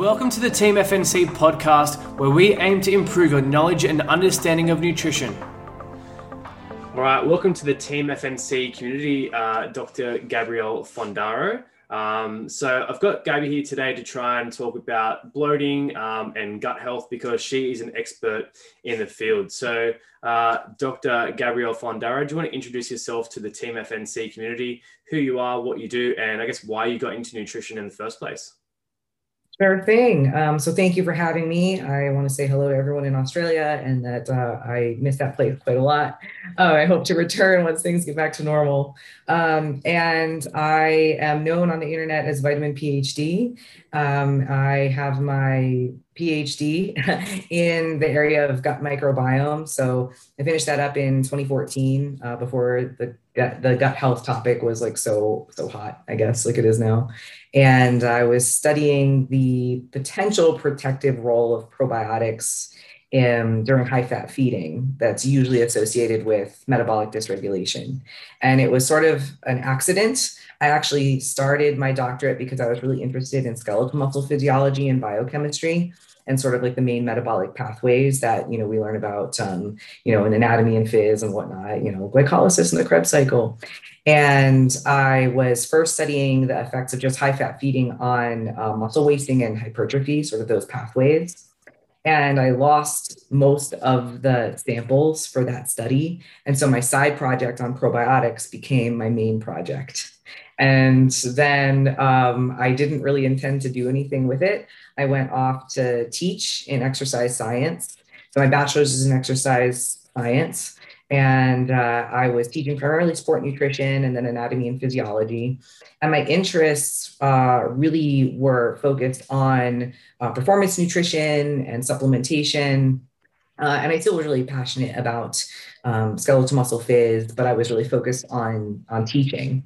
Welcome to the Team FNC podcast, where we aim to improve your knowledge and understanding of nutrition. All right, welcome to the Team FNC community, uh, Dr. Gabrielle Fundaro. Um, so I've got Gabby here today to try and talk about bloating um, and gut health because she is an expert in the field. So, uh, Dr. Gabrielle Fundaro, do you want to introduce yourself to the Team FNC community, who you are, what you do, and I guess why you got into nutrition in the first place? Sure thing. Um, so thank you for having me. I want to say hello to everyone in Australia and that uh, I miss that place quite a lot. Uh, I hope to return once things get back to normal. Um, and I am known on the internet as Vitamin PhD. Um, I have my PhD in the area of gut microbiome. So I finished that up in 2014 uh, before the gut, the gut health topic was like so so hot, I guess, like it is now. And I was studying the potential protective role of probiotics in, during high fat feeding that's usually associated with metabolic dysregulation. And it was sort of an accident. I actually started my doctorate because I was really interested in skeletal muscle physiology and biochemistry and sort of like the main metabolic pathways that you know we learn about um, you know in anatomy and phys and whatnot you know glycolysis and the krebs cycle and i was first studying the effects of just high fat feeding on uh, muscle wasting and hypertrophy sort of those pathways and I lost most of the samples for that study. And so my side project on probiotics became my main project. And then um, I didn't really intend to do anything with it. I went off to teach in exercise science. So my bachelor's is in exercise science. And uh, I was teaching primarily sport nutrition and then anatomy and physiology. And my interests uh, really were focused on uh, performance nutrition and supplementation. Uh, and I still was really passionate about um, skeletal muscle phys, but I was really focused on, on teaching.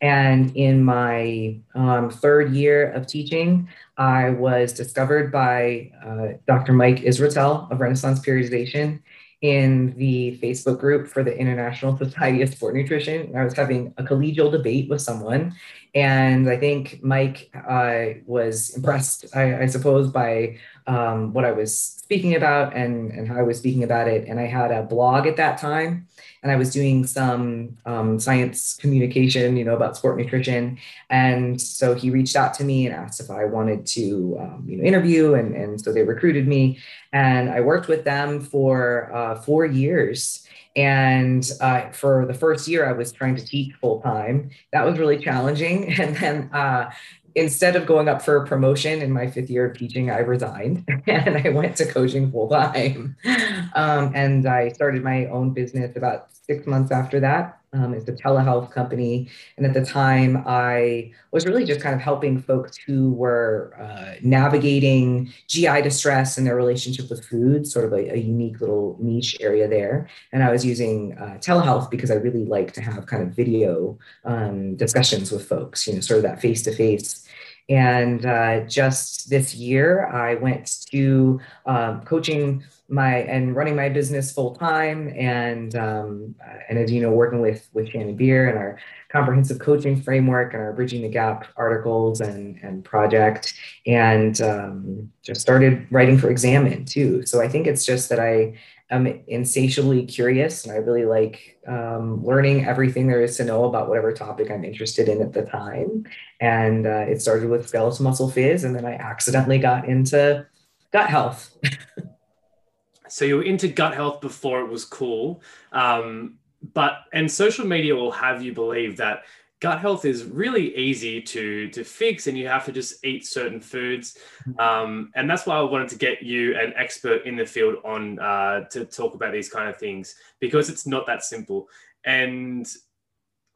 And in my um, third year of teaching, I was discovered by uh, Dr. Mike Israetel of Renaissance Periodization in the Facebook group for the International Society of Sport Nutrition. I was having a collegial debate with someone, and I think Mike uh, was impressed, I, I suppose, by um, what I was speaking about and, and how I was speaking about it. And I had a blog at that time and I was doing some um, science communication, you know, about sport nutrition. And so he reached out to me and asked if I wanted to, um, you know, interview. And, and so they recruited me and I worked with them for uh, four years. And uh, for the first year, I was trying to teach full time. That was really challenging. And then uh, instead of going up for a promotion in my fifth year of teaching, I resigned and I went to coaching full time. Um, and I started my own business about six months after that. Um, it's a telehealth company. And at the time, I was really just kind of helping folks who were uh, navigating GI distress and their relationship with food, sort of a, a unique little niche area there. And I was using uh, telehealth because I really like to have kind of video um, discussions with folks, you know, sort of that face to face and uh, just this year, I went to um, coaching my and running my business full time, and um, and as you know, working with with Shannon Beer and our comprehensive coaching framework and our bridging the gap articles and and project, and um, just started writing for Examine too. So I think it's just that I am insatiably curious and I really like um, learning everything there is to know about whatever topic I'm interested in at the time. And uh, it started with skeletal muscle phys, and then I accidentally got into gut health. so you were into gut health before it was cool. Um, but and social media will have you believe that gut health is really easy to to fix and you have to just eat certain foods. Um, and that's why i wanted to get you an expert in the field on uh, to talk about these kind of things because it's not that simple. And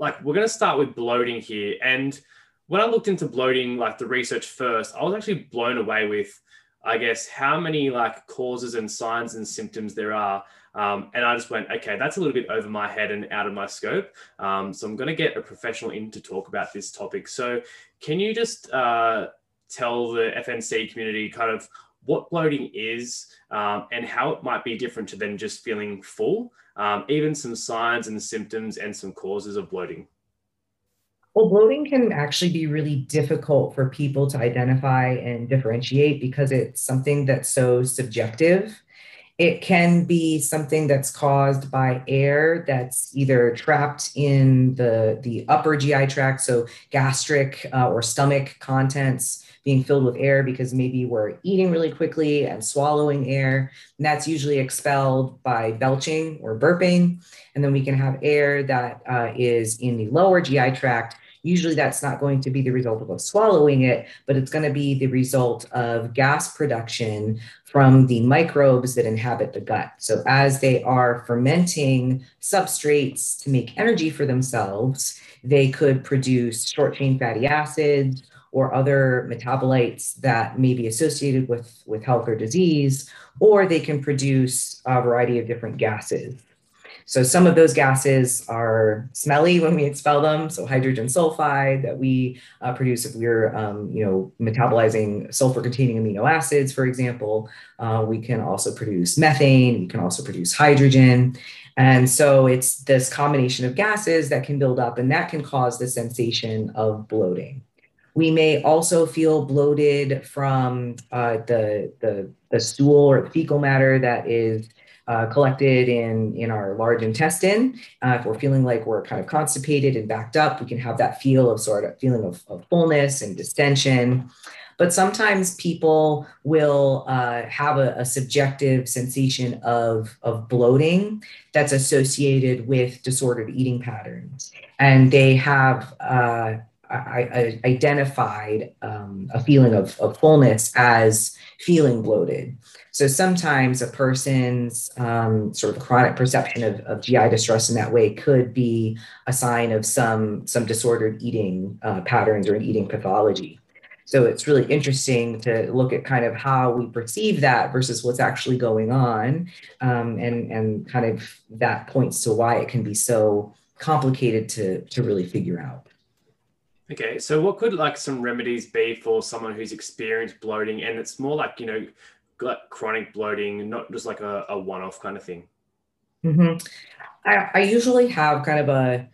like we're going to start with bloating here. And when i looked into bloating like the research first i was actually blown away with i guess how many like causes and signs and symptoms there are um, and I just went, okay, that's a little bit over my head and out of my scope. Um, so I'm going to get a professional in to talk about this topic. So can you just uh, tell the FNC community kind of what bloating is um, and how it might be different to them just feeling full, um, even some signs and symptoms and some causes of bloating? Well, bloating can actually be really difficult for people to identify and differentiate because it's something that's so subjective. It can be something that's caused by air that's either trapped in the, the upper GI tract, so gastric uh, or stomach contents being filled with air because maybe we're eating really quickly and swallowing air. And that's usually expelled by belching or burping. And then we can have air that uh, is in the lower GI tract Usually that's not going to be the result of us swallowing it, but it's going to be the result of gas production from the microbes that inhabit the gut. So as they are fermenting substrates to make energy for themselves, they could produce short chain fatty acids or other metabolites that may be associated with, with health or disease, or they can produce a variety of different gases. So some of those gases are smelly when we expel them. So hydrogen sulfide that we uh, produce if we're, um, you know, metabolizing sulfur-containing amino acids, for example. Uh, we can also produce methane. We can also produce hydrogen. And so it's this combination of gases that can build up and that can cause the sensation of bloating. We may also feel bloated from uh, the, the, the stool or fecal matter that is uh, collected in, in our large intestine. Uh, if we're feeling like we're kind of constipated and backed up, we can have that feel of sort of feeling of, of fullness and distension. But sometimes people will uh, have a, a, subjective sensation of, of bloating that's associated with disordered eating patterns. And they have uh, I, I identified um, a feeling of, of fullness as feeling bloated. So sometimes a person's um, sort of chronic perception of, of GI distress in that way could be a sign of some, some disordered eating uh, patterns or an eating pathology. So it's really interesting to look at kind of how we perceive that versus what's actually going on. Um, and, and kind of that points to why it can be so complicated to, to really figure out. Okay, so what could like some remedies be for someone who's experienced bloating and it's more like, you know, like chronic bloating, not just like a, a one off kind of thing? Mm-hmm. I, I, usually have kind of a,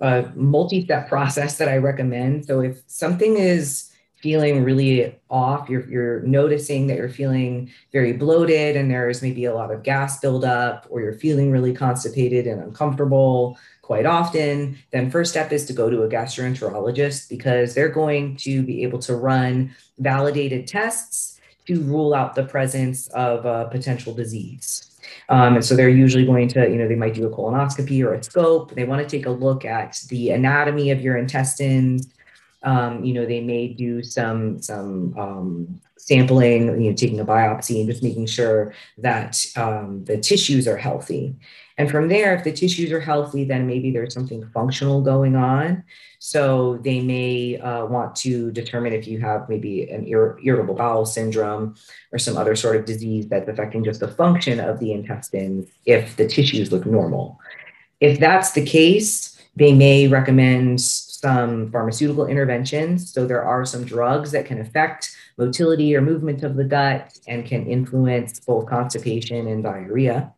a multi step process that I recommend. So if something is feeling really off, you're, you're noticing that you're feeling very bloated and there's maybe a lot of gas buildup, or you're feeling really constipated and uncomfortable quite often, then first step is to go to a gastroenterologist because they're going to be able to run validated tests to rule out the presence of a potential disease. Um, and so they're usually going to, you know, they might do a colonoscopy or a scope. They want to take a look at the anatomy of your intestines. Um, you know, they may do some some um, sampling, you know, taking a biopsy and just making sure that um, the tissues are healthy. And from there, if the tissues are healthy, then maybe there's something functional going on. So they may uh, want to determine if you have maybe an ir- irritable bowel syndrome or some other sort of disease that's affecting just the function of the intestines if the tissues look normal. If that's the case, they may recommend some pharmaceutical interventions. So there are some drugs that can affect motility or movement of the gut and can influence both constipation and diarrhea.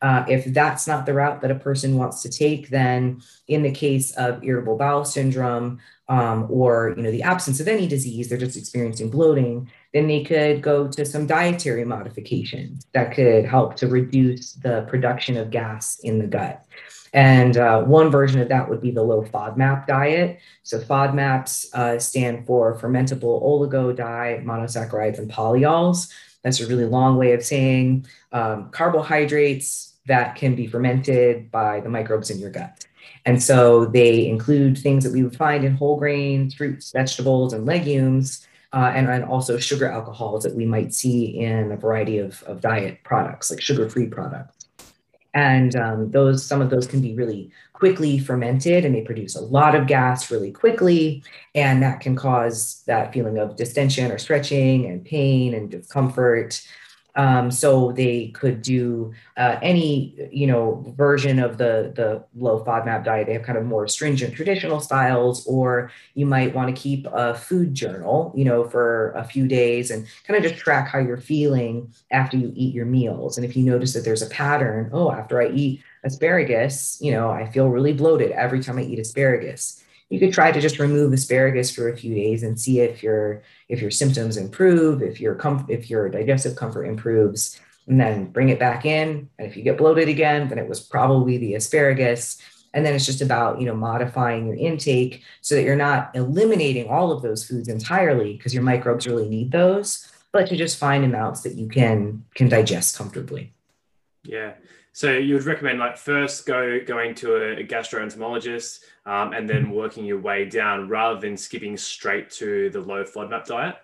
Uh, if that's not the route that a person wants to take, then in the case of irritable bowel syndrome um, or you know the absence of any disease, they're just experiencing bloating, then they could go to some dietary modifications that could help to reduce the production of gas in the gut. And uh, one version of that would be the low FODMAP diet. So FODMAPs uh, stand for fermentable oligo di monosaccharides and polyols. That's a really long way of saying um, carbohydrates that can be fermented by the microbes in your gut. And so they include things that we would find in whole grains, fruits, vegetables, and legumes, uh, and, and also sugar alcohols that we might see in a variety of, of diet products, like sugar-free products. And um, those, some of those can be really quickly fermented, and they produce a lot of gas really quickly, and that can cause that feeling of distension or stretching and pain and discomfort. Um, so they could do uh, any, you know, version of the the low FODMAP diet. They have kind of more stringent traditional styles, or you might want to keep a food journal, you know, for a few days and kind of just track how you're feeling after you eat your meals. And if you notice that there's a pattern, oh, after I eat asparagus, you know, I feel really bloated every time I eat asparagus you could try to just remove asparagus for a few days and see if your if your symptoms improve, if your com- if your digestive comfort improves, and then bring it back in. And if you get bloated again, then it was probably the asparagus. And then it's just about you know modifying your intake so that you're not eliminating all of those foods entirely because your microbes really need those, but to just find amounts that you can can digest comfortably. Yeah. So you would recommend like first go going to a, a gastroenterologist um, and then working your way down rather than skipping straight to the low FODMAP diet.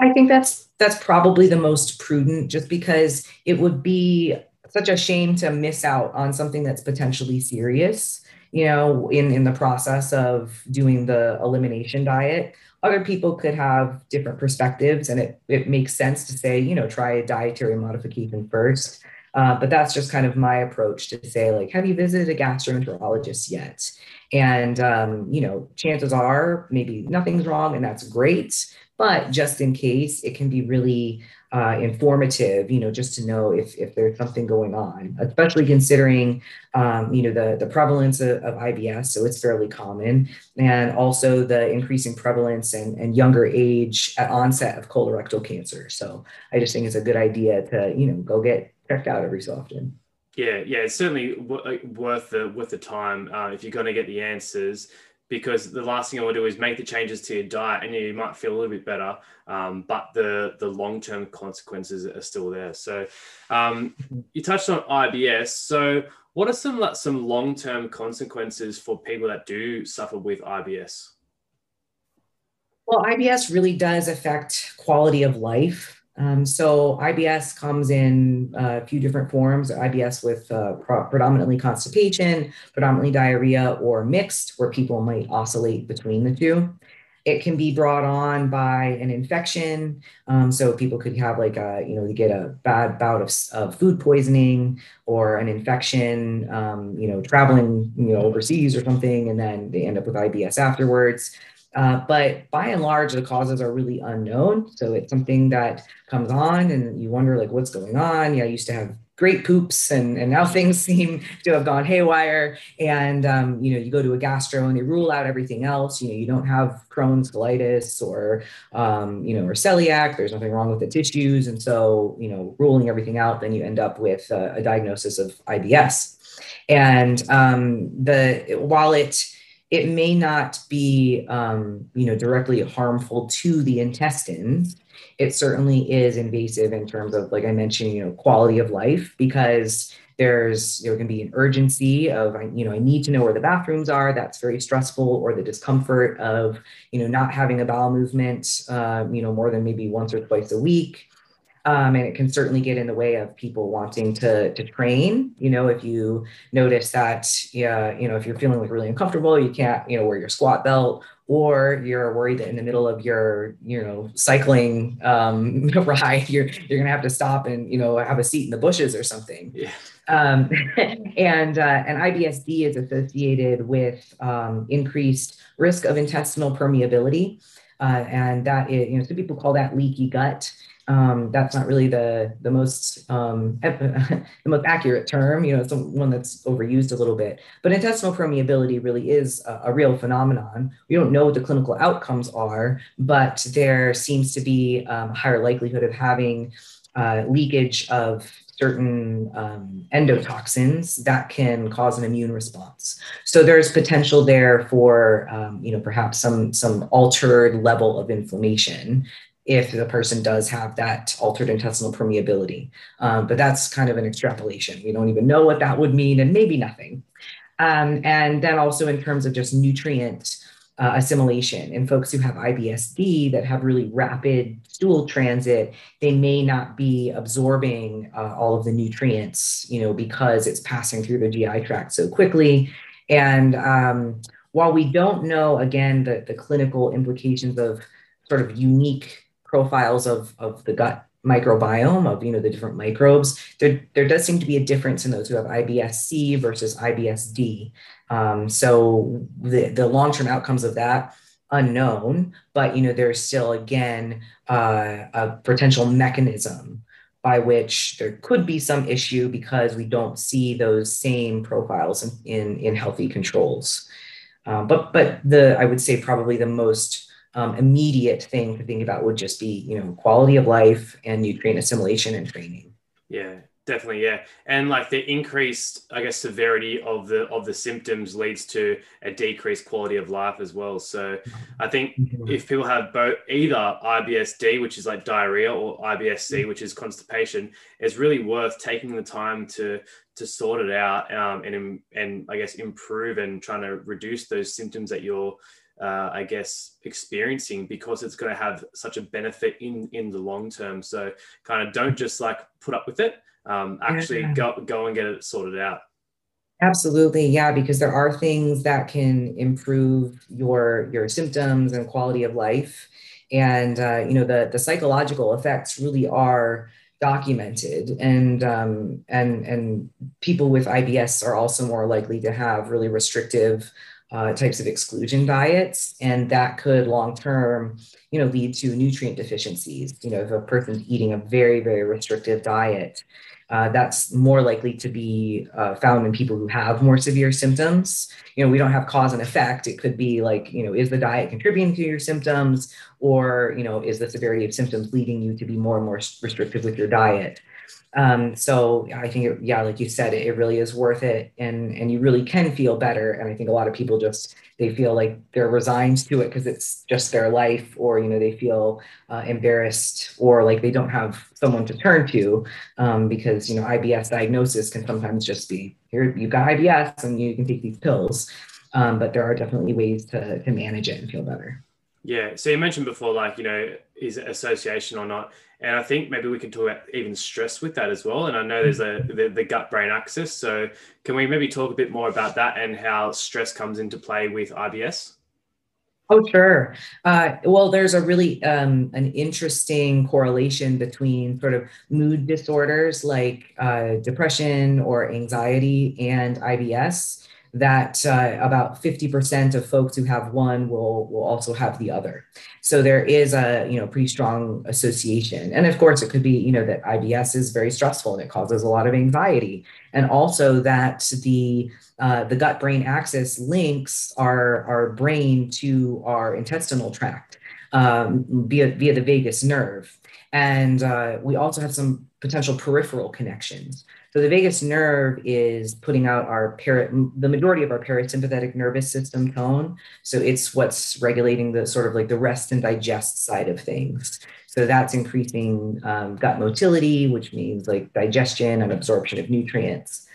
I think that's that's probably the most prudent, just because it would be such a shame to miss out on something that's potentially serious. You know, in in the process of doing the elimination diet, other people could have different perspectives, and it it makes sense to say, you know, try a dietary modification first. Uh, but that's just kind of my approach to say, like, have you visited a gastroenterologist yet? And, um, you know, chances are maybe nothing's wrong and that's great. But just in case, it can be really uh, informative, you know, just to know if, if there's something going on, especially considering, um, you know, the, the prevalence of, of, IBS. So it's fairly common. And also the increasing prevalence and, and younger age at onset of colorectal cancer. So I just think it's a good idea to, you know, go get checked out every so often. Yeah, yeah, it's certainly w- worth the worth the time uh, if you're going to get the answers. Because the last thing I want to do is make the changes to your diet, and you might feel a little bit better, um, but the the long term consequences are still there. So, um, you touched on IBS. So, what are some some long term consequences for people that do suffer with IBS? Well, IBS really does affect quality of life. Um, so IBS comes in a few different forms, IBS with uh, pro- predominantly constipation, predominantly diarrhea, or mixed, where people might oscillate between the two. It can be brought on by an infection. Um, so people could have like a, you know, you get a bad bout of, of food poisoning or an infection, um, you know, traveling, you know, overseas or something, and then they end up with IBS afterwards. Uh, but by and large, the causes are really unknown. So it's something that comes on and you wonder like what's going on. Yeah, I used to have great poops and, and now things seem to have gone haywire. And, um, you know, you go to a gastro and they rule out everything else. You know, you don't have Crohn's colitis or, um, you know, or celiac, there's nothing wrong with the tissues. And so, you know, ruling everything out, then you end up with a, a diagnosis of IBS. And um, the, while it, it may not be um, you know directly harmful to the intestines. It certainly is invasive in terms of like i mentioned you know quality of life because there's there can be an urgency of you know i need to know where the bathrooms are. That's very stressful or the discomfort of you know not having a bowel movement uh, you know more than maybe once or twice a week um, and it can certainly get in the way of people wanting to to train. You know, if you notice that, yeah, you know, if you're feeling like really uncomfortable, you can't, you know, wear your squat belt, or you're worried that in the middle of your, you know, cycling um, ride, you're you're gonna have to stop and you know have a seat in the bushes or something. Yeah. Um, and uh, and IBSD is associated with um, increased risk of intestinal permeability, uh, and that is, you know, some people call that leaky gut um, that's not really the the most um, the most accurate term. You know, it's one that's overused a little bit. But intestinal permeability really is a, a, real phenomenon. We don't know what the clinical outcomes are, but there seems to be um, a higher likelihood of having uh, leakage of certain um, endotoxins that can cause an immune response. So there's potential there for, um, you know, perhaps some some altered level of inflammation if the person does have that altered intestinal permeability. Um, but that's kind of an extrapolation. We don't even know what that would mean, and maybe nothing. Um, and then also in terms of just nutrient uh, assimilation in folks who have IBSD that have really rapid stool transit, they may not be absorbing uh, all of the nutrients, you know, because it's passing through the GI tract so quickly. And um, while we don't know, again, the, the clinical implications of sort of unique profiles of, of the gut microbiome of you know the different microbes there, there does seem to be a difference in those who have ibs-c versus ibs-d um, so the, the long-term outcomes of that unknown but you know there's still again uh, a potential mechanism by which there could be some issue because we don't see those same profiles in, in, in healthy controls. Um, but but the I would say probably the most um, immediate thing to think about would just be you know quality of life and nutrient assimilation and training. Yeah, definitely yeah and like the increased i guess severity of the of the symptoms leads to a decreased quality of life as well so i think mm-hmm. if people have both either ibsd which is like diarrhea or ibsc which is constipation it's really worth taking the time to to sort it out um, and and i guess improve and trying to reduce those symptoms that you're uh, I guess, experiencing because it's going to have such a benefit in in the long term. So, kind of don't just like put up with it. Um, actually, yeah. go go and get it sorted out. Absolutely, yeah, because there are things that can improve your your symptoms and quality of life, and uh, you know the the psychological effects really are documented and um, and and people with IBS are also more likely to have really restrictive uh, types of exclusion diets, and that could long term, you know, lead to nutrient deficiencies. You know, if a person's eating a very very restrictive diet, uh, that's more likely to be uh, found in people who have more severe symptoms. You know, we don't have cause and effect. It could be like, you know, is the diet contributing to your symptoms, or you know, is the severity of symptoms leading you to be more and more restrictive with your diet? Um, so I think, it, yeah, like you said, it, it, really is worth it, and and you really can feel better. And I think a lot of people just they feel like they're resigned to it because it's just their life, or you know they feel uh, embarrassed, or like they don't have someone to turn to, um, because you know IBS diagnosis can sometimes just be here you've got IBS and you can take these pills, um, but there are definitely ways to to manage it and feel better. Yeah. So you mentioned before, like you know, is it association or not? And I think maybe we can talk about even stress with that as well. And I know there's a the, the gut brain axis. So can we maybe talk a bit more about that and how stress comes into play with IBS? Oh, sure. Uh, well, there's a really um, an interesting correlation between sort of mood disorders like uh, depression or anxiety and IBS that uh, about 50% of folks who have one will, will also have the other. So there is a you know pretty strong association. And of course, it could be you know that IBS is very stressful and it causes a lot of anxiety. And also that the uh, the gut brain axis links our, our brain to our intestinal tract um, via, via the vagus nerve. And uh, we also have some potential peripheral connections. So the vagus nerve is putting out our para, the majority of our parasympathetic nervous system tone. So it's what's regulating the sort of like the rest and digest side of things. So that's increasing um, gut motility, which means like digestion and absorption of nutrients.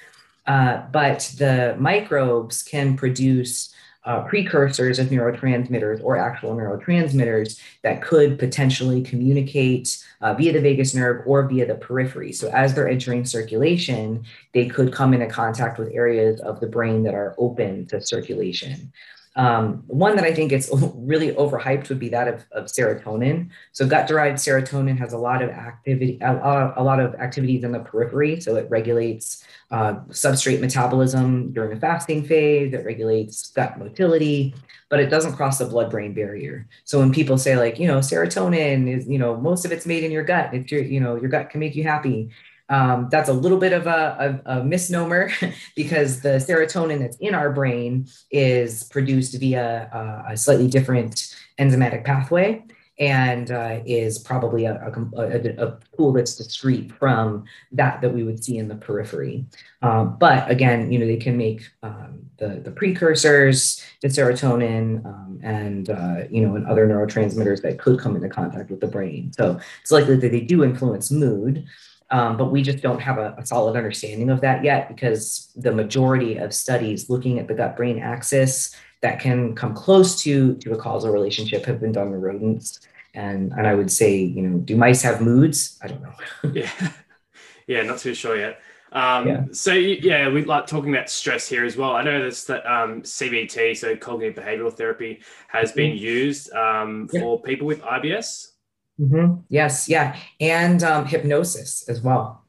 Uh, but the microbes can produce uh, precursors of neurotransmitters or actual neurotransmitters that could potentially communicate uh, via the vagus nerve or via the periphery. So, as they're entering circulation, they could come into contact with areas of the brain that are open to circulation. Um, one that I think gets really overhyped would be that of, of serotonin. So gut-derived serotonin has a lot of activity, a, a, lot of activities in the periphery. So it regulates uh, substrate metabolism during the fasting phase. It regulates gut motility, but it doesn't cross the blood-brain barrier. So when people say like, you know, serotonin is, you know, most of it's made in your gut. If your, you know, your gut can make you happy. Um, that's a little bit of a, a, a misnomer because the serotonin that's in our brain is produced via a, a slightly different enzymatic pathway and uh, is probably a, a, a, tool that's discrete from that that we would see in the periphery. Um, but again, you know, they can make um, the, the precursors to serotonin um, and, uh, you know, and other neurotransmitters that could come into contact with the brain. So it's likely that they do influence mood. Um, but we just don't have a, a, solid understanding of that yet because the majority of studies looking at the gut brain axis that can come close to, to a causal relationship have been done in rodents. And, and I would say, you know, do mice have moods? I don't know. yeah. Yeah, not too sure yet. Um, yeah. So yeah, we like talking about stress here as well. I know this that um, CBT, so cognitive behavioral therapy, has been mm-hmm. used um, yeah. for people with IBS. Mm-hmm. Yes, yeah, and um, hypnosis as well.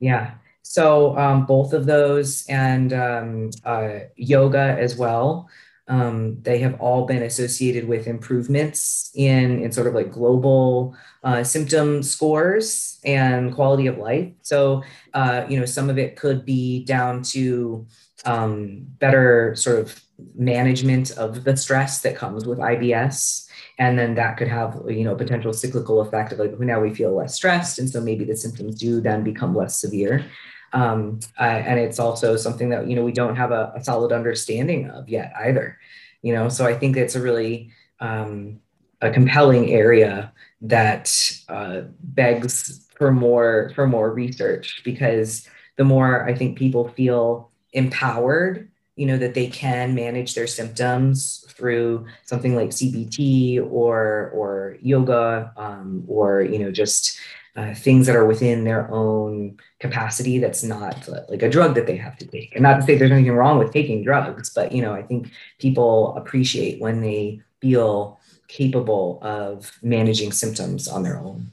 Yeah, so um, both of those and um, uh, yoga as well. Um, they have all been associated with improvements in in sort of like global uh, symptom scores and quality of life. So uh, you know, some of it could be down to um, better sort of management of the stress that comes with IBS. And then that could have, you know, potential cyclical effect of like now we feel less stressed. And so maybe the symptoms do then become less severe. Um, uh, and it's also something that, you know, we don't have a, a, solid understanding of yet either, you know, so I think it's a really um, a compelling area that uh, begs for more for more research because the more I think people feel empowered, you know, that they can manage their symptoms through something like CBT or or yoga um, or you know just uh, things that are within their own capacity that's not like a drug that they have to take. And not to say there's anything wrong with taking drugs but you know i think people appreciate when they feel capable of managing symptoms on their own.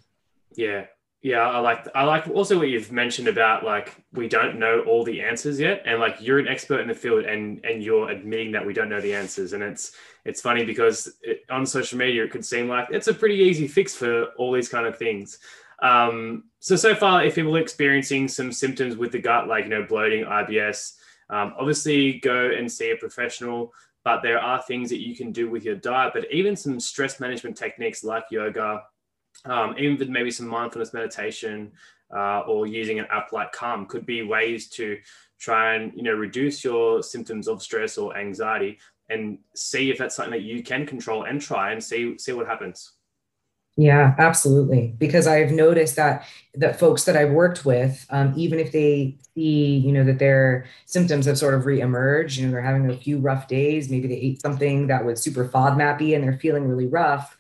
Yeah yeah, I like I like also what you've mentioned about like we don't know all the answers yet, and like you're an expert in the field, and and you're admitting that we don't know the answers, and it's it's funny because it, on social media it could seem like it's a pretty easy fix for all these kind of things. Um, so so far, if people are experiencing some symptoms with the gut, like you know bloating, IBS, um, obviously go and see a professional. But there are things that you can do with your diet, but even some stress management techniques like yoga, um, even with maybe some mindfulness meditation uh, or using an app like Calm could be ways to try and you know reduce your symptoms of stress or anxiety and see if that's something that you can control and try and see see what happens. Yeah, absolutely. Because I've noticed that that folks that I've worked with, um, even if they see, you know, that their symptoms have sort of reemerged, you know, they're having a few rough days, maybe they ate something that was super FODMAPy and they're feeling really rough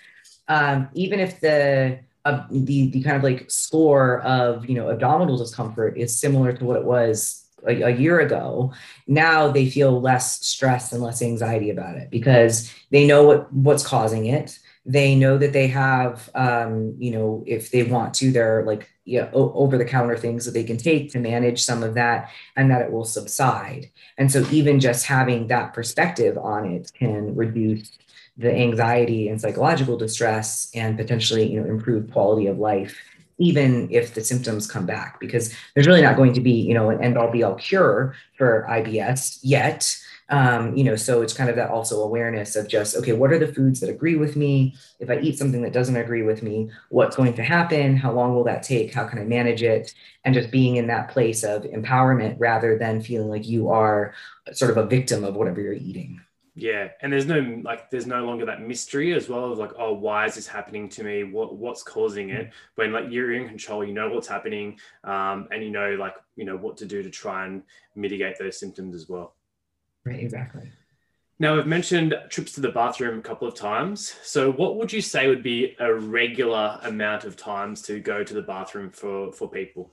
um, even if the uh, the the kind of like score of you know abdominal discomfort is similar to what it was a, a, year ago now they feel less stress and less anxiety about it because they know what what's causing it. They know that they have um, you know if they want to they're like over the counter things that they can take to manage some of that and that it will subside. And so even just having that perspective on it can reduce the anxiety and psychological distress and potentially you know improve quality of life even if the symptoms come back because there's really not going to be you know an end all be all cure for ibs yet. Um, you know so it's kind of that also awareness of just okay what are the foods that agree with me? If i eat something that doesn't agree with me what's going to happen? How long will that take? How can i manage it? And just being in that place of empowerment rather than feeling like you are sort of a victim of whatever you're eating yeah, and there's no like there's no longer that mystery as well of like oh why is this happening to me? What what's causing it? When like you're in control, you know what's happening, um, and you know like you know what to do to try and mitigate those symptoms as well. Right, exactly. Now we've mentioned trips to the bathroom a couple of times. So what would you say would be a regular amount of times to go to the bathroom for for people?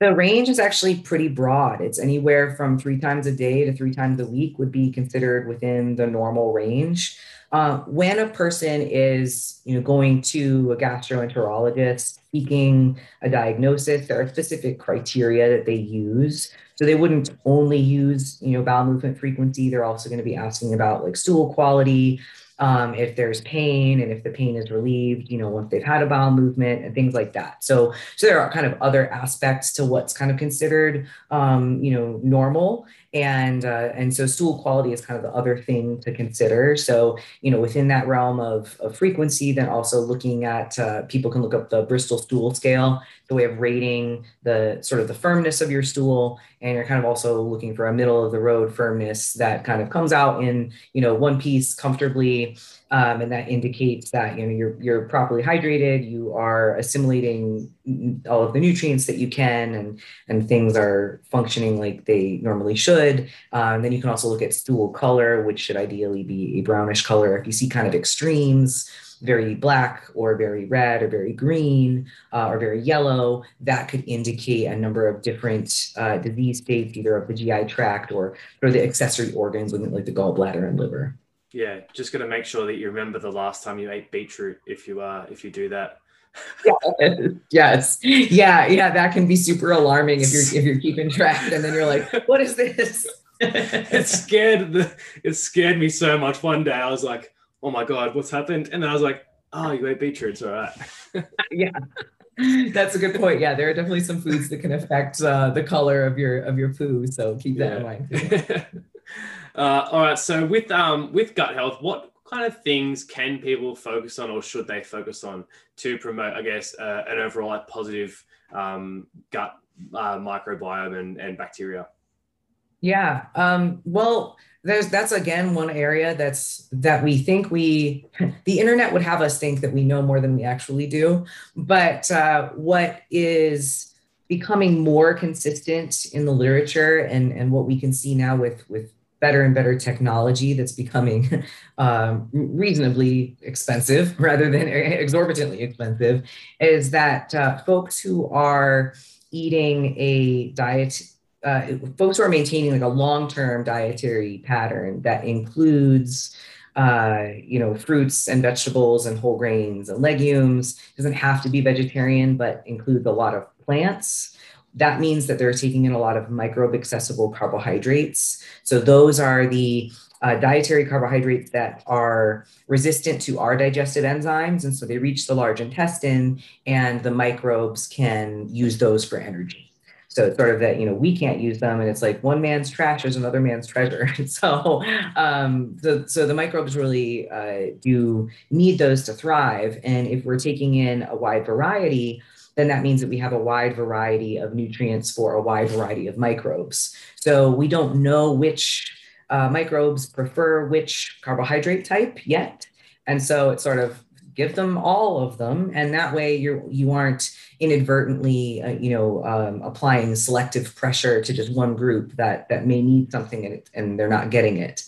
The range is actually pretty broad. It's anywhere from three times a day to three times a week would be considered within the normal range. Uh, when a person is, you know, going to a gastroenterologist seeking a diagnosis, there are specific criteria that they use. So they wouldn't only use, you know, bowel movement frequency. They're also going to be asking about like stool quality, um, if there's pain and if the pain is relieved, you know, once they've had a bowel movement and things like that. So, so there are kind of other aspects to what's kind of considered, um, you know, normal and uh, and so stool quality is kind of the other thing to consider so you know within that realm of, of frequency then also looking at uh, people can look up the bristol stool scale the way of rating the sort of the firmness of your stool and you're kind of also looking for a middle of the road firmness that kind of comes out in you know one piece comfortably um, and that indicates that you know you're you're properly hydrated, you are assimilating all of the nutrients that you can, and and things are functioning like they normally should. Um, then you can also look at stool color, which should ideally be a brownish color. If you see kind of extremes, very black or very red or very green uh, or very yellow, that could indicate a number of different uh, disease states, either of the GI tract or, or the accessory organs, like the gallbladder and liver. Yeah, just to make sure that you remember the last time you ate beetroot if you uh if you do that. yes. Yeah. Yeah. That can be super alarming if you're if you're keeping track and then you're like, what is this? it scared the it scared me so much. One day I was like, oh my God, what's happened? And then I was like, oh, you ate beetroot, it's all right. yeah. That's a good point. Yeah, there are definitely some foods that can affect uh, the color of your of your poo. So keep that yeah. in mind. Uh, all right. So with um with gut health, what kind of things can people focus on, or should they focus on to promote, I guess, uh, an overall like, positive um, gut uh, microbiome and, and bacteria? Yeah. Um, well, there's that's again one area that's that we think we the internet would have us think that we know more than we actually do. But uh, what is becoming more consistent in the literature and and what we can see now with with better and better technology that's becoming um, reasonably expensive rather than exorbitantly expensive is that uh, folks who are eating a diet uh, folks who are maintaining like a long-term dietary pattern that includes uh, you know fruits and vegetables and whole grains and legumes doesn't have to be vegetarian but includes a lot of plants that means that they're taking in a lot of microbe accessible carbohydrates. So those are the uh, dietary carbohydrates that are resistant to our digestive enzymes and so they reach the large intestine and the microbes can use those for energy so it's sort of that, you know, we can't use them and it's like one man's trash is another man's treasure. so, um, the, so the microbes really uh, do need those to thrive. And if we're taking in a wide variety, then that means that we have a wide variety of nutrients for a wide variety of microbes. So we don't know which uh, microbes prefer which carbohydrate type yet. And so it's sort of give them all of them and that way you're you aren't inadvertently uh, you know um, applying selective pressure to just one group that that may need something and, and they're not getting it.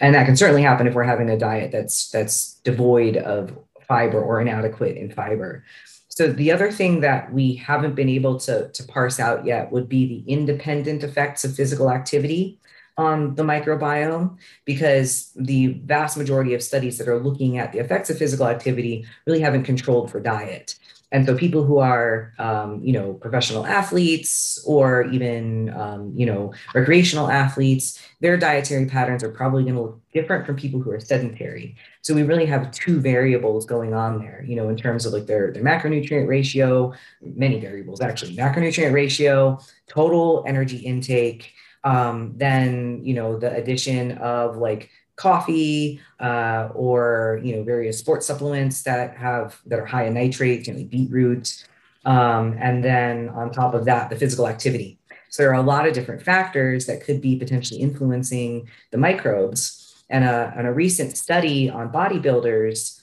And that can certainly happen if we're having a diet that's that's devoid of fiber or inadequate in fiber. So the other thing that we haven't been able to, to parse out yet would be the independent effects of physical activity on the microbiome because the vast majority of studies that are looking at the effects of physical activity really haven't controlled for diet. And so people who are, um, you know, professional athletes or even, um, you know, recreational athletes, their dietary patterns are probably going to look different from people who are sedentary. So we really have two variables going on there, you know, in terms of like their, their macronutrient ratio, many variables actually, macronutrient ratio, total energy intake, um, then you know the addition of like coffee uh, or you know various sports supplements that have that are high in nitrates, you know, beetroot, um, and then on top of that, the physical activity. So there are a lot of different factors that could be potentially influencing the microbes. And a, and a recent study on bodybuilders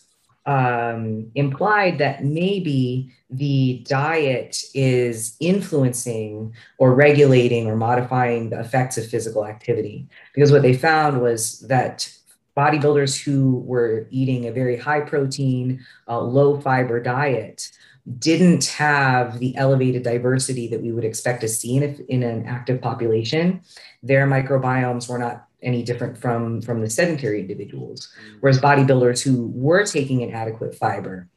um, implied that maybe the diet is influencing or regulating or modifying the effects of physical activity. Because what they found was that bodybuilders who were eating a very high protein, uh, low fiber diet didn't have the elevated diversity that we would expect to see in, a, in an active population. Their microbiomes were not any different from from the sedentary individuals. Whereas bodybuilders who were taking an adequate fiber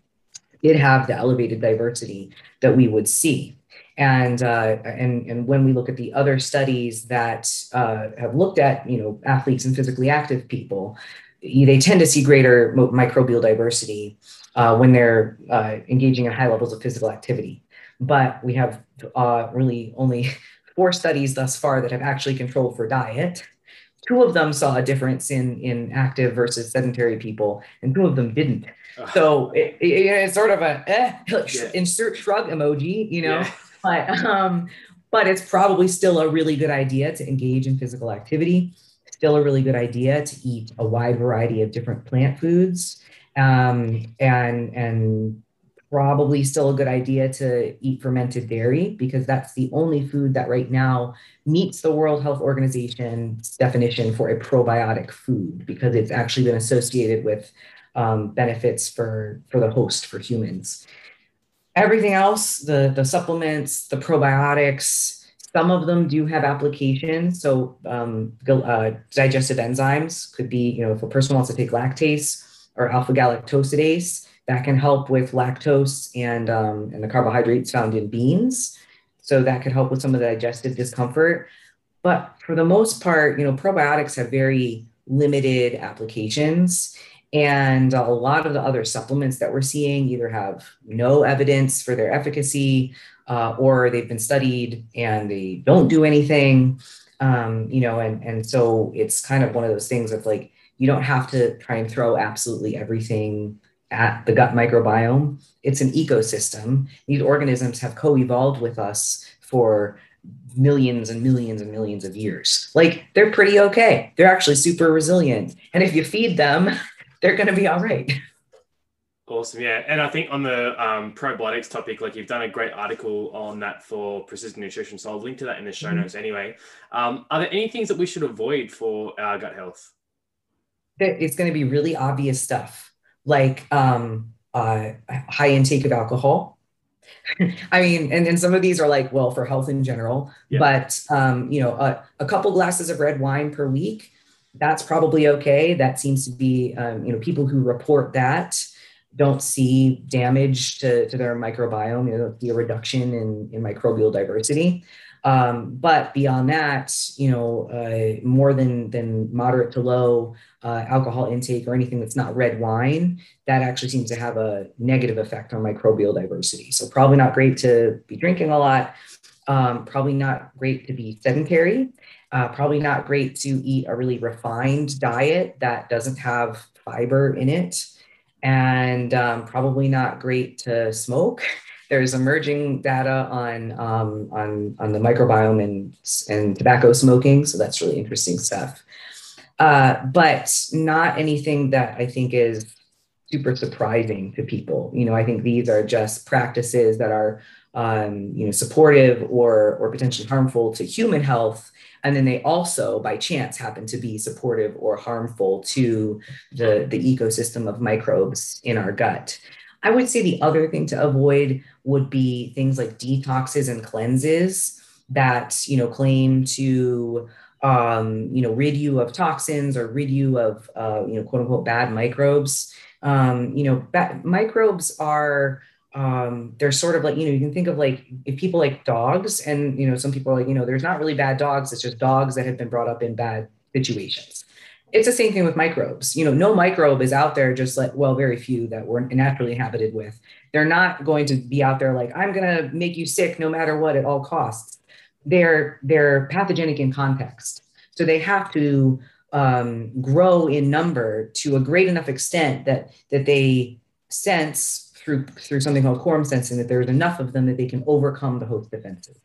did have the elevated diversity that we would see. And uh, and and when we look at the other studies that uh, have looked at you know athletes and physically active people they tend to see greater microbial diversity uh, when they're uh, engaging in high levels of physical activity. But we have uh, really only four studies thus far that have actually controlled for diet two of them saw a difference in in active versus sedentary people and two of them didn't. So it, it, it's sort of a eh, yeah. insert shrug emoji you know? Yeah. but um but it's probably still a really good idea to engage in physical activity. Still a really good idea to eat a wide variety of different plant foods. Um, and and probably still a good idea to eat fermented dairy because that's the only food that right now meets the World Health Organization's definition for a probiotic food because it's actually been associated with um, benefits for, for the host, for humans. Everything else, the, the supplements, the probiotics, some of them do have applications. So um, uh, digestive enzymes could be, you know, if a person wants to take lactase or alpha galactosidase, that can help with lactose and, um, and the carbohydrates found in beans. So that could help with some of the digestive discomfort. But for the most part, you know, probiotics have very limited applications. And a lot of the other supplements that we're seeing either have no evidence for their efficacy uh, or they've been studied and they don't do anything. Um, you know, and and so it's kind of one of those things of like you don't have to try and throw absolutely everything at the gut microbiome. It's an ecosystem. These organisms have co-evolved with us for millions and millions and millions of years. Like they're pretty okay. They're actually super resilient. And if you feed them, they're going to be all right. Awesome. Yeah. And I think on the um, probiotics topic, like you've done a great article on that for Precision Nutrition. So I'll link to that in the show mm-hmm. notes anyway. Um, are there any things that we should avoid for our gut health? It's going to be really obvious stuff like um, uh, high intake of alcohol. I mean, and, and some of these are like, well, for health in general, yeah. but, um, you know, a, a couple glasses of red wine per week, that's probably okay. That seems to be, um, you know, people who report that don't see damage to, to their microbiome, you know, the reduction in, in microbial diversity. Um, but beyond that, you know, uh, more than than moderate to low uh, alcohol intake or anything that's not red wine, that actually seems to have a negative effect on microbial diversity. So probably not great to be drinking a lot. Um, probably not great to be sedentary. Uh, probably not great to eat a really refined diet that doesn't have fiber in it, and um, probably not great to smoke. There's emerging data on um, on on the microbiome and and tobacco smoking, so that's really interesting stuff. Uh, but not anything that I think is super surprising to people. You know, I think these are just practices that are um, you know supportive or or potentially harmful to human health and then they also by chance happen to be supportive or harmful to the, the ecosystem of microbes in our gut I would say the other thing to avoid would be things like detoxes and cleanses that you know claim to um, you know rid you of toxins or rid you of uh, you know quote unquote bad microbes. Um, you know, microbes are um, they're sort of like you know you can think of like if people like dogs and you know some people are like you know there's not really bad dogs it's just dogs that have been brought up in bad situations it's the same thing with microbes. You know, no microbe is out there just like, well, very few that we're naturally inhabited with. They're not going to be out there like, I'm going to make you sick no matter what at all costs. They're, they're pathogenic in context. So they have to um, grow in number to a great enough extent that, that they sense through, through something called quorum sensing that there's enough of them that they can overcome the host defenses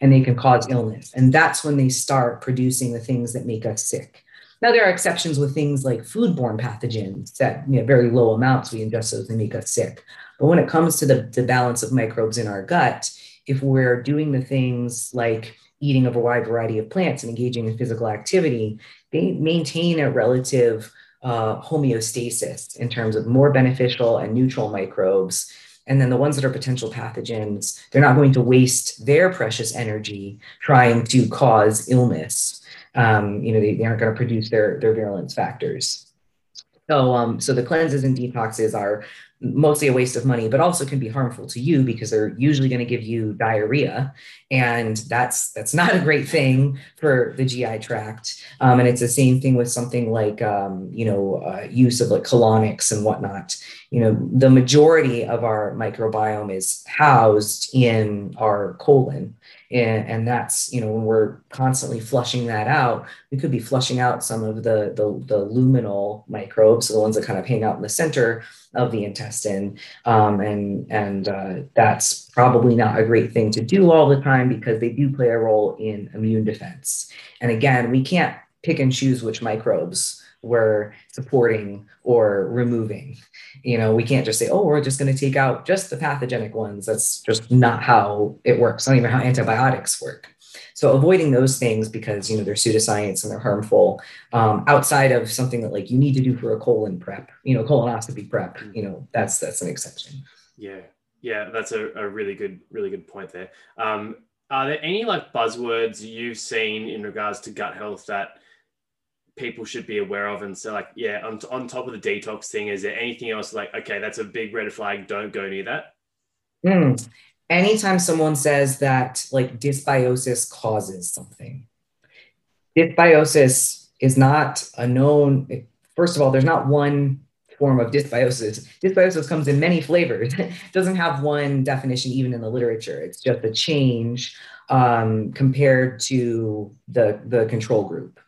and they can cause illness. And that's when they start producing the things that make us sick. Now, there are exceptions with things like foodborne pathogens that, you know, very low amounts we ingest those, they make us sick. But when it comes to the, the balance of microbes in our gut, if we're doing the things like eating of a wide variety of plants and engaging in physical activity, they maintain a relative uh, homeostasis in terms of more beneficial and neutral microbes. And then the ones that are potential pathogens, they're not going to waste their precious energy trying to cause illness um, you know, they, they aren't going to produce their, their virulence factors. So, um, so the cleanses and detoxes are mostly a waste of money, but also can be harmful to you because they're usually going to give you diarrhea, and that's that's not a great thing for the GI tract. Um, and it's the same thing with something like um, you know uh, use of like colonics and whatnot. You know, the majority of our microbiome is housed in our colon, and, and that's you know when we're constantly flushing that out we could be flushing out some of the, the the, luminal microbes the ones that kind of hang out in the center of the intestine. Um, and and uh, that's probably not a great thing to do all the time because they do play a role in immune defense. And again we can't pick and choose which microbes we're supporting or removing. You know, we can't just say, oh, we're just going to take out just the pathogenic ones. That's just not how it works, not even how antibiotics work. So avoiding those things because you know they're pseudoscience and they're harmful. Um, outside of something that like you need to do for a colon prep, you know, colonoscopy prep, you know, that's that's an exception. Yeah, yeah, that's a, a really good, really good point there. Um, are there any like buzzwords you've seen in regards to gut health that people should be aware of. And so like yeah on, on top of the detox thing is there anything else like okay that's a big red flag. Don't go near that. Mm. anytime someone says that like dysbiosis causes something dysbiosis is not a known first of all there's not one form of dysbiosis. Dysbiosis comes in many flavors. It doesn't have one definition even in the literature. It's just a change um, compared to the, the control group.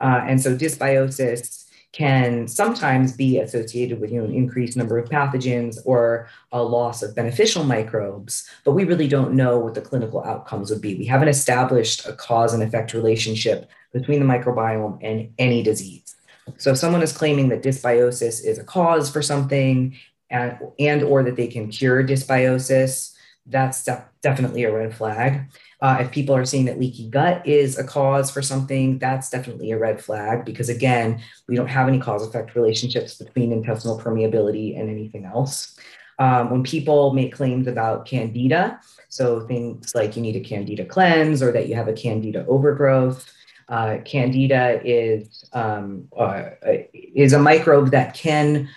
Uh, and so dysbiosis can sometimes be associated with you know, an increased number of pathogens or a loss of beneficial microbes, but we really don't know what the clinical outcomes would be. We haven't established a cause and effect relationship between the microbiome and any disease. So if someone is claiming that dysbiosis is a cause for something and, and or that they can cure dysbiosis, that's de- definitely a red flag. Uh, if people are saying that leaky gut is a cause for something, that's definitely a red flag because, again, we don't have any cause effect relationships between intestinal permeability and anything else. Um, when people make claims about candida, so things like you need a candida cleanse or that you have a candida overgrowth, uh, candida is um, uh, is a microbe that can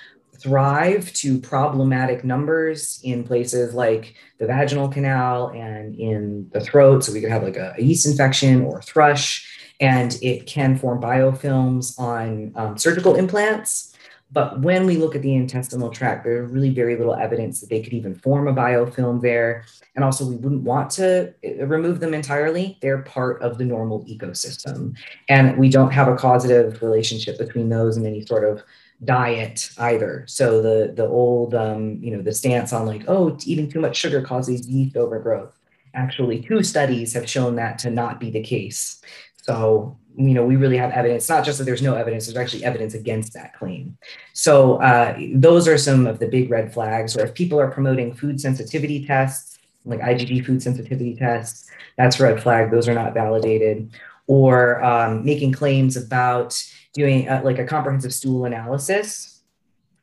thrive to problematic numbers in places like the vaginal canal and in the throat. So we could have like a, a yeast infection or thrush, and it can form biofilms on um, surgical implants. But when we look at the intestinal tract, there's really very little evidence that they could even form a biofilm there. And also, we wouldn't want to uh, remove them entirely. They're part of the normal ecosystem. And we don't have a causative relationship between those and any sort of diet either. So the the old um, you know the stance on like oh eating too much sugar causes yeast overgrowth. Actually, two studies have shown that to not be the case. So you know we really have evidence. Not just that there's no evidence. There's actually evidence against that claim. So uh, those are some of the big red flags. Or if people are promoting food sensitivity tests like IgG food sensitivity tests, that's red flag. Those are not validated. Or um, making claims about doing like a comprehensive stool analysis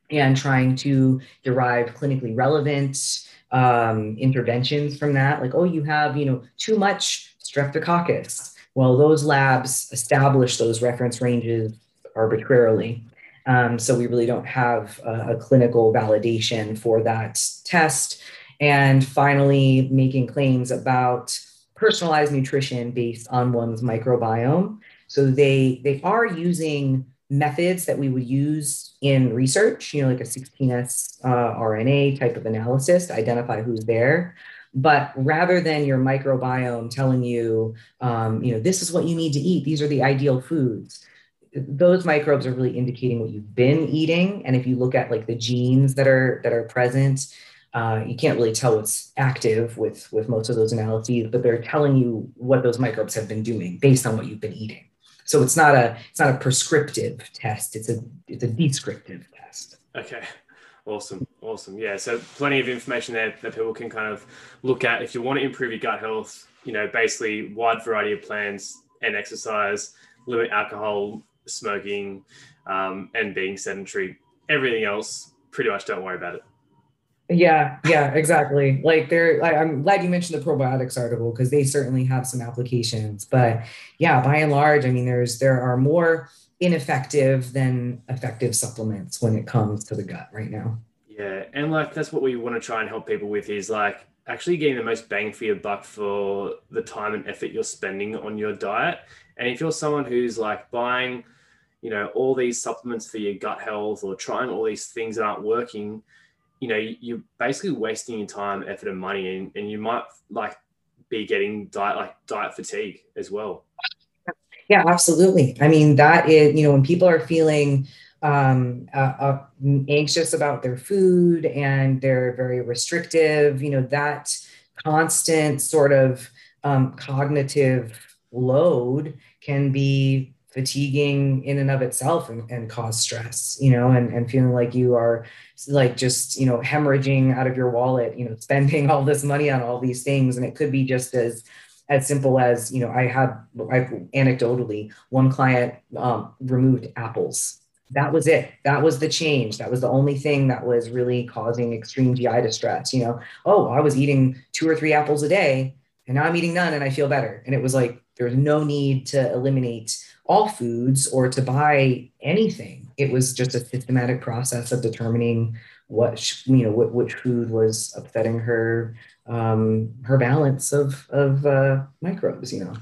and trying to derive clinically relevant um, interventions from that. Like, oh, you have, you know, too much streptococcus. Well, those labs establish those reference ranges arbitrarily. Um, so we really don't have a, a, clinical validation for that test. And finally, making claims about personalized nutrition based on one's microbiome. So they they are using methods that we would use in research, you know, like a 16S uh, RNA type of analysis to identify who's there. But rather than your microbiome telling you, um, you know, this is what you need to eat, these are the ideal foods, those microbes are really indicating what you've been eating. And if you look at like the genes that are that are present, uh, you can't really tell what's active with with most of those analyses, but they're telling you what those microbes have been doing based on what you've been eating. So it's not a it's not a prescriptive test. It's a it's a descriptive test. Okay. Awesome. Awesome. Yeah. So plenty of information there that people can kind of look at if you want to improve your gut health, you know, basically wide variety of plans and exercise, limit alcohol, smoking, um, and being sedentary. Everything else, pretty much don't worry about it. Yeah, yeah, exactly. Like there, I'm glad you mentioned the probiotics article because they certainly have some applications. But yeah, by and large, I mean, there's there are more ineffective than effective supplements when it comes to the gut right now. Yeah, and like that's what we want to try and help people with is like actually getting the most bang for your buck for the time and effort you're spending on your diet. And if you're someone who's like buying, you know, all these supplements for your gut health or trying all these things that aren't working you know you're basically wasting your time effort and money and, and you might like be getting diet like diet fatigue as well. Yeah absolutely. I mean that is you know when people are feeling um, uh, uh, anxious about their food and they're very restrictive you know that constant sort of um, cognitive load can be fatiguing in and of itself and, and cause stress you know and, and feeling like you are like just you know hemorrhaging out of your wallet you know spending all this money on all these things. And it could be just as as simple as you know i had I, anecdotally one client um, removed apples. That was it. That was the change. That was the only thing that was really causing extreme gi distress you know. Oh i was eating two or three apples a day and now i'm eating none and i feel better. And it was like there's no need to eliminate all foods or to buy anything. It was just a systematic process of determining what you know what, which food was upsetting her um, her balance of of uh, microbes. You know.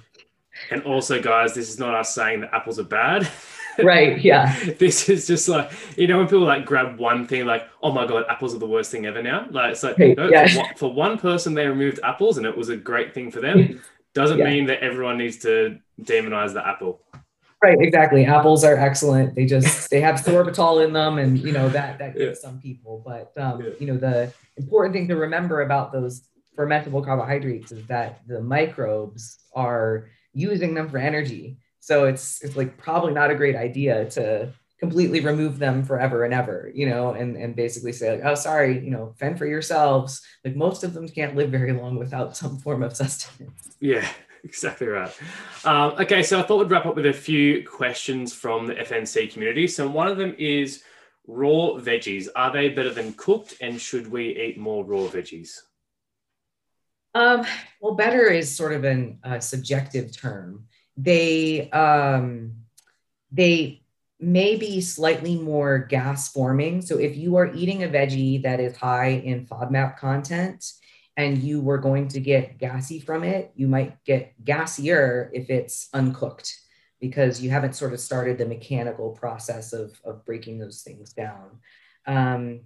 And also, guys, this is not us saying that apples are bad. right yeah this is just like you know when people like grab one thing like oh my god apples are the worst thing ever now like so hey, no, yeah. for, for, one person they removed apples and it was a great thing for them doesn't yeah. mean that everyone needs to demonize the apple. Right, exactly. Apples are excellent. They just they have sorbitol in them, and you know that that gives yeah. some people. But um, yeah. you know the important thing to remember about those fermentable carbohydrates is that the microbes are using them for energy. So it's it's like probably not a great idea to completely remove them forever and ever, you know, and, and basically say, like, oh, sorry, you know, fend for yourselves. Like most of them can't live very long without some form of sustenance. Yeah, exactly right. Um, okay, so I thought we'd wrap up with a few questions from the FNC community. So one of them is raw veggies. Are they better than cooked and should we eat more raw veggies? Um, well, better is sort of a uh, subjective term. They, um, they may be slightly more gas forming. So if you are eating a veggie that is high in FODMAP content and you were going to get gassy from it, you might get gassier if it's uncooked because you haven't sort of started the mechanical process of, of breaking those things down. Um,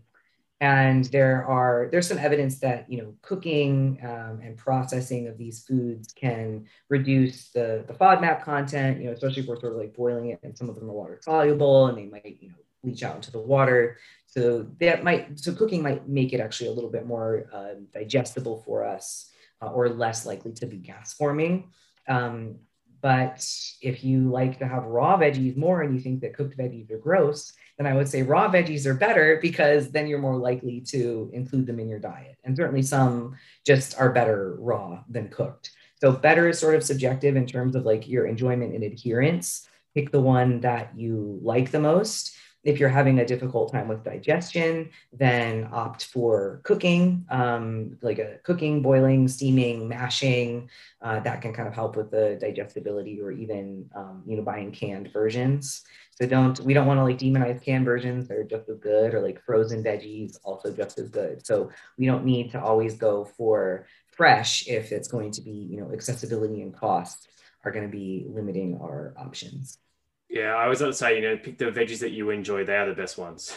and there are there's some evidence that you know cooking um, and processing of these foods can reduce the the FODMAP content. You know, especially if we're sort of like boiling it, and some of them are water soluble, and they might you know leach out into the water. So that might so cooking might make it actually a little bit more uh, digestible for us, uh, or less likely to be gas forming. Um, but if you like to have raw veggies more and you think that cooked veggies are gross, then I would say raw veggies are better because then you're more likely to include them in your diet. And certainly some just are better raw than cooked. So better is sort of subjective in terms of like your enjoyment and adherence. Pick the one that you like the most. If you're having a difficult time with digestion, then opt for cooking, um, like a cooking, boiling, steaming, mashing. Uh, that can kind of help with the digestibility, or even um, you know buying canned versions. So don't we don't want to like demonize canned versions; they're just as good, or like frozen veggies also just as good. So we don't need to always go for fresh if it's going to be you know accessibility and cost are going to be limiting our options. Yeah, I was going to say, you know, pick the veggies that you enjoy. They are the best ones.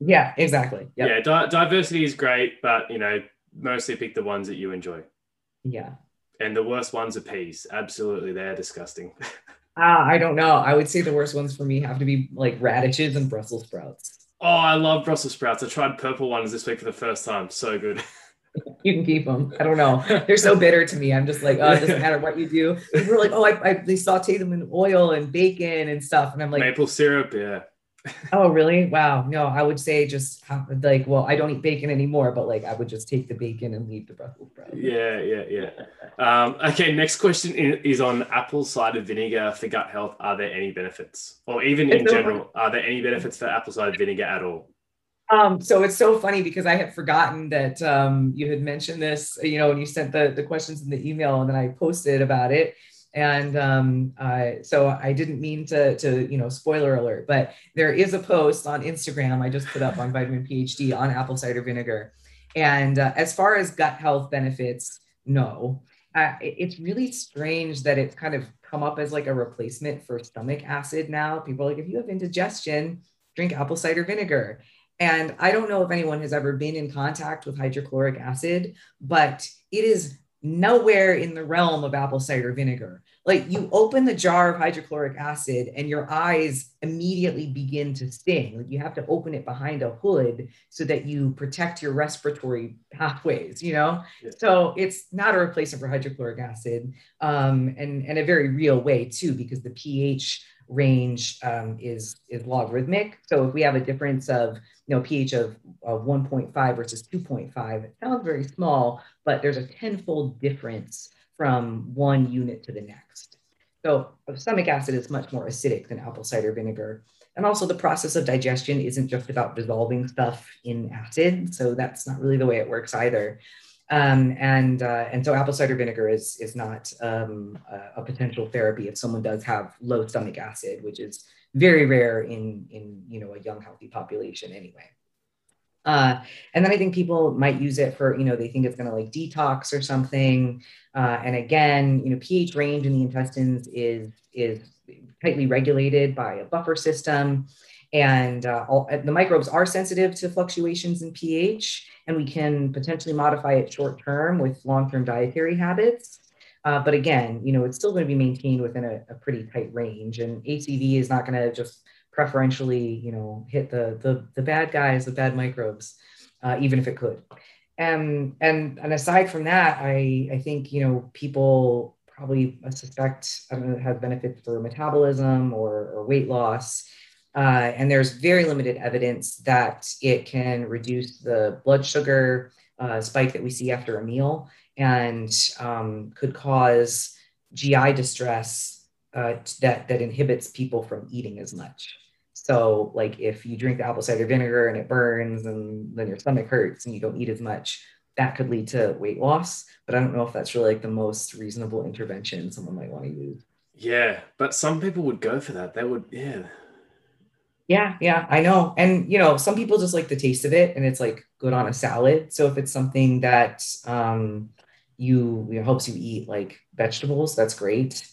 Yeah, exactly. Yep. Yeah, di- diversity is great, but you know, mostly pick the ones that you enjoy. Yeah. And the worst ones are peas. Absolutely, they're disgusting. Ah, I don't know. I would say the worst ones for me have to be like radishes and Brussels sprouts. Oh, I love Brussels sprouts. I tried purple ones this week for the first time. So good. you can keep them. I don't know. They're so bitter to me. I'm just like, oh, it doesn't matter what you do. People are like, oh, I, I they saute them in oil and bacon and stuff, and I'm like, maple syrup, yeah. oh, really? Wow. No, I would say just like, well, I don't eat bacon anymore, but like I would just take the bacon and leave the Brussels sprout. Yeah, yeah, yeah. Um, okay, next question is on apple cider vinegar for gut health. Are there any benefits, or even in general, are there any benefits for apple cider vinegar at all? Um, so it's so funny because I had forgotten that um, you had mentioned this, you know, when you sent the, the questions in the email and then I posted about it. And um, so I didn't mean to, to, you know, spoiler alert, but there is a post on Instagram I just put up on Vitamin PhD on apple cider vinegar. And uh, as far as gut health benefits, no. Uh, it's really strange that it's kind of come up as like a replacement for stomach acid now. People are like, if you have indigestion, drink apple cider vinegar. And I don't know if anyone has ever been in contact with hydrochloric acid, but it is nowhere in the realm of apple cider vinegar. Like you open the jar of hydrochloric acid and your eyes immediately begin to sting. Like you have to open it behind a hood so that you protect your respiratory pathways, you know? Yeah. So it's not a replacement for hydrochloric acid um, and, and a very real way too, because the pH range um, is, is logarithmic. So if we have a difference of you know, pH of, of 1.5 versus 2.5. It sounds very small, but there's a tenfold difference from one unit to the next. So stomach acid is much more acidic than apple cider vinegar. And also the process of digestion isn't just about dissolving stuff in acid. So that's not really the way it works either. Um, and uh, and so apple cider vinegar is is not um, a, a, potential therapy if someone does have low stomach acid, which is very rare in in you know a young healthy population anyway. Uh, and then I think people might use it for, you know, they think it's going to like detox or something. Uh, and again, you know, pH range in the intestines is is tightly regulated by a buffer system, and uh, all, the microbes are sensitive to fluctuations in pH, and we can potentially modify it short term with long term dietary habits. Uh, but again, you know, it's still going to be maintained within a, a pretty tight range, and ACV is not going to just preferentially, you know, hit the the, the bad guys, the bad microbes, uh, even if it could. And and and aside from that, I I think you know people probably suspect I don't know have benefits for metabolism or, or weight loss. Uh, and there's very limited evidence that it can reduce the blood sugar uh, spike that we see after a meal and um, could cause GI distress uh, that, that inhibits people from eating as much. So, like if you drink the apple cider vinegar and it burns and then your stomach hurts and you don't eat as much, that could lead to weight loss. But I don't know if that's really like the most reasonable intervention someone might want to use. Yeah, but some people would go for that. They would, yeah. Yeah, yeah, I know. And you know, some people just like the taste of it and it's like good on a salad. So if it's something that um you, you know, helps you eat like vegetables, that's great.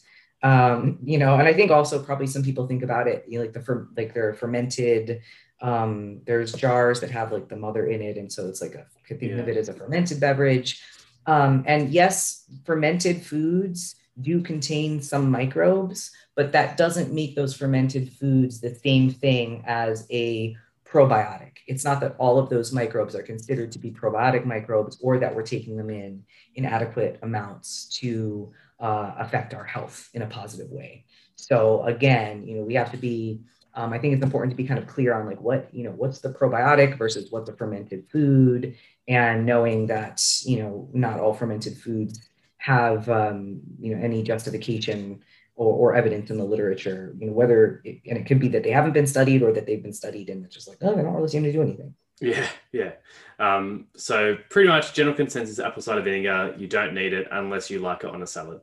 Um, you know, and I think also probably some people think about it, you know, like the fer- like they're fermented. Um, there's jars that have like the mother in it, and so it's like a could think yeah. of it as a fermented beverage. Um, and yes, fermented foods do contain some microbes, but that doesn't make those fermented foods the same thing as a probiotic. It's not that all of those microbes are considered to be probiotic microbes or that we're taking them in in adequate amounts to uh, affect our health in a positive way. So again, you know, we have to be um, I think it's important to be kind of clear on like what, you know, what's the probiotic versus what's a fermented food and knowing that, you know, not all fermented foods have um, you know any justification or, or, evidence in the literature you know whether it, and it could be that they haven't been studied or that they've been studied and it's just like oh they don't really seem to do anything. Yeah yeah. Um, so pretty much general consensus apple cider vinegar you don't need it unless you like it on a salad.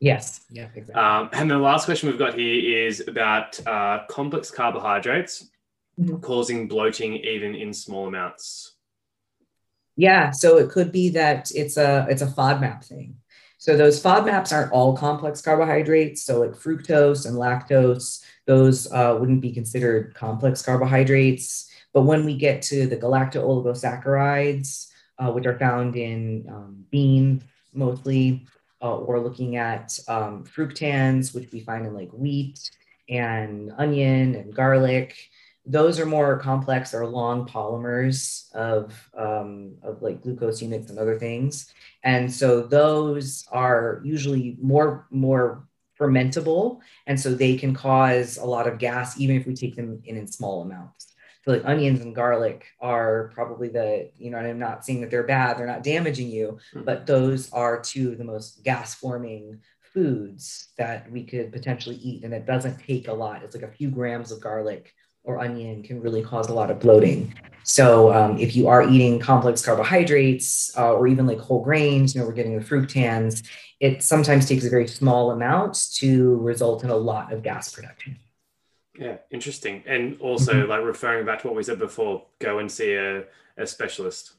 Yes yeah exactly. Um, and the last question we've got here is about uh, complex carbohydrates mm-hmm. causing bloating even in small amounts. Yeah, so it could be that it's a it's a FODMAP thing. So those FODMAPs aren't all complex carbohydrates. So like fructose and lactose, those uh, wouldn't be considered complex carbohydrates. But when we get to the galacto-oligosaccharides, uh, which are found in um, beans mostly, uh, or looking at um, fructans, which we find in like wheat and onion and garlic, those are more complex or long polymers of, um, of like glucose units and other things. And so those are usually more, more fermentable. And so they can cause a lot of gas, even if we take them in, in small amounts. So like onions and garlic are probably the, you know, I'm not saying that they're bad, they're not damaging you, mm-hmm. but those are two of the most gas forming foods that we could potentially eat. And it doesn't take a lot. It's like a few grams of garlic or onion can really cause a lot of bloating. So um, if you are eating complex carbohydrates uh, or even like whole grains, you know, we're getting the fructans, it sometimes takes a very small amount to result in a lot of gas production. Yeah, interesting. And also, mm-hmm. like referring back to what we said before, go and see a, a specialist.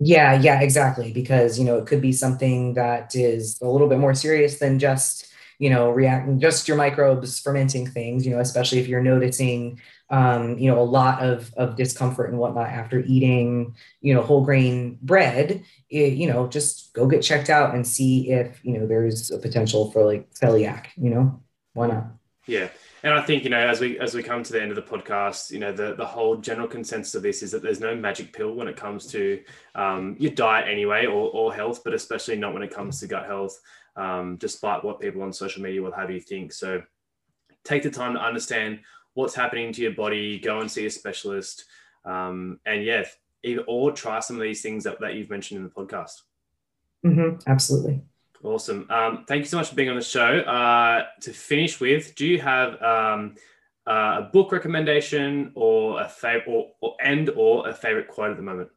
Yeah, yeah, exactly. Because, you know, it could be something that is a little bit more serious than just, you know, reacting just your microbes fermenting things, you know, especially if you're noticing um, you know, a lot of, of discomfort and whatnot after eating, you know, whole grain bread, it, you know, just go get checked out and see if, you know, there's a potential for like celiac, you know, why not? Yeah. And I think, you know, as we, as we come to the end of the podcast, you know, the, the whole general consensus of this is that there's no magic pill when it comes to um, your diet anyway, or, or health, but especially not when it comes to gut health, um, despite what people on social media will have you think. So take the time to understand what's happening to your body, go and see a specialist. Um, and yeah, either or try some of these things that, that you've mentioned in the podcast. Mm-hmm, absolutely. Awesome. Um, thank you so much for being on the show. Uh, to finish with, do you have um, uh, a book recommendation or a favorite or, or and or a favorite quote at the moment?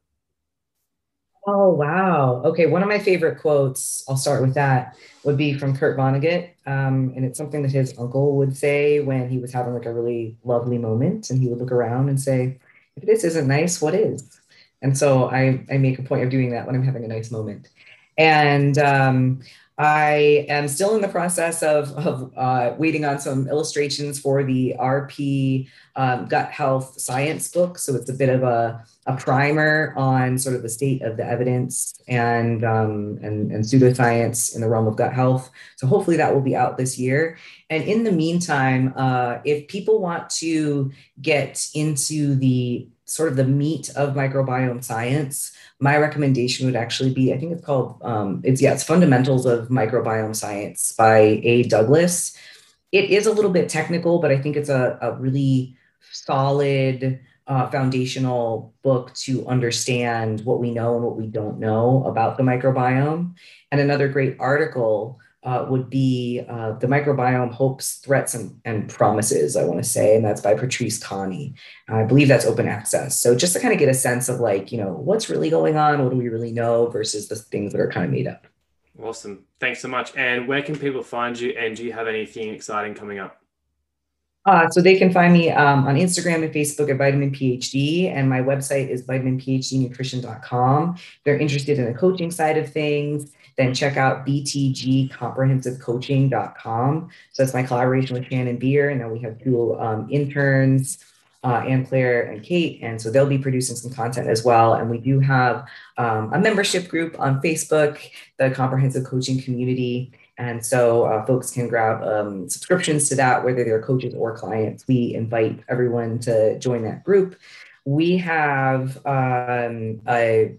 Oh, wow. Okay. One of my favorite quotes, I'll start with that, would be from Kurt Vonnegut. Um, and it's something that his uncle would say when he was having like a really lovely moment. And he would look around and say, if this isn't nice, what is? And so I, I make a point of doing that when I'm having a nice moment. And um, I am still in the process of, of uh, waiting on some illustrations for the RP um, gut health science book. So it's a bit of a, a primer on sort of the state of the evidence and, um, and, and pseudoscience in the realm of gut health. So hopefully that will be out this year. And in the meantime, uh, if people want to get into the sort of the meat of microbiome science, my recommendation would actually be I think it's called, um, it's yeah, it's Fundamentals of Microbiome Science by A. Douglas. It is a little bit technical, but I think it's a, a really solid uh, foundational book to understand what we know and what we don't know about the microbiome. And another great article uh, would be uh, The Microbiome Hopes, Threats, and, and Promises, I want to say. And that's by Patrice Cani. I believe that's open access. So just to kind of get a sense of like, you know, what's really going on? What do we really know versus the things that are kind of made up? Awesome. Thanks so much. And where can people find you? And do you have anything exciting coming up? Uh, so they can find me um, on Instagram and Facebook at Vitamin PhD, and my website is vitaminphdnutrition.com. If they're interested in the coaching side of things, then check out btgcomprehensivecoaching.com. So that's my collaboration with Shannon Beer, and then we have two um, interns, uh, Anne Claire and Kate, and so they'll be producing some content as well. And we do have um, a membership group on Facebook, the Comprehensive Coaching Community. And so uh, folks can grab um, subscriptions to that, whether they're coaches or clients. We invite everyone to join that group. We have um, a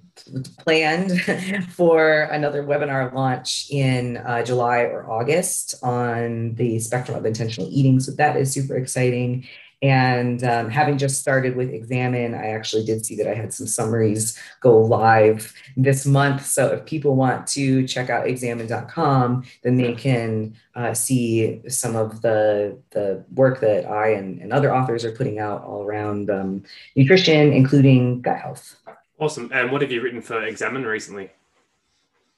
planned for another webinar launch in uh, July or August on the spectrum of intentional eating. So that is super exciting. And um, having just started with Examine, I actually did see that I had some summaries go live this month. So if people want to check out examine.com, then they can uh, see some of the, the work that I and, and other authors are putting out all around um, nutrition, including gut health. Awesome. And what have you written for Examine recently?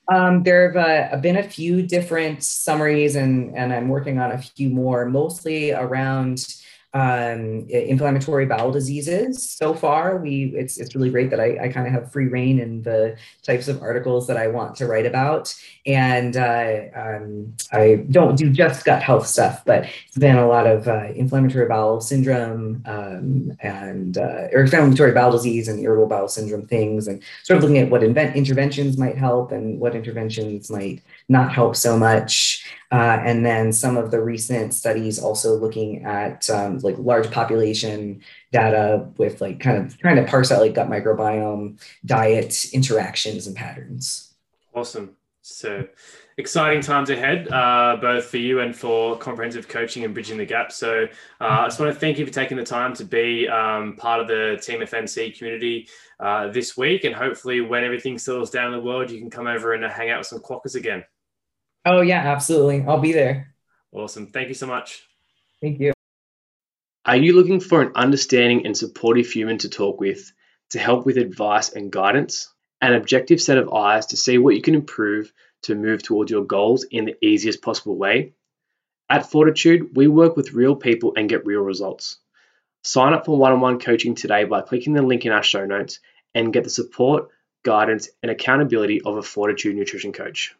Um, there have uh, been a few different summaries, and, and I'm working on a few more, mostly around um, inflammatory bowel diseases. So far, we it's it's really great that I, I kind of have free reign in the types of articles that I want to write about, and uh, um, I don't do just gut health stuff, but it's been a lot of uh, inflammatory bowel syndrome um, and uh, or inflammatory bowel disease and irritable bowel syndrome things, and sort of looking at what invent interventions might help and what interventions might not help so much. Uh, and then some of the recent studies also looking at um, like large population data with like kind of trying to parse out like gut microbiome, diet interactions and patterns. Awesome. So exciting times ahead, uh, both for you and for comprehensive coaching and bridging the gap. So uh, I just want to thank you for taking the time to be um, part of the Team FNC community uh, this week. And hopefully, when everything settles down in the world, you can come over and hang out with some quackers again. Oh, yeah, absolutely. I'll be there. Awesome. Thank you so much. Thank you. Are you looking for an understanding and supportive human to talk with, to help with advice and guidance? An objective set of eyes to see what you can improve to move towards your goals in the easiest possible way? At Fortitude, we work with real people and get real results. Sign up for one on one coaching today by clicking the link in our show notes and get the support, guidance, and accountability of a Fortitude nutrition coach.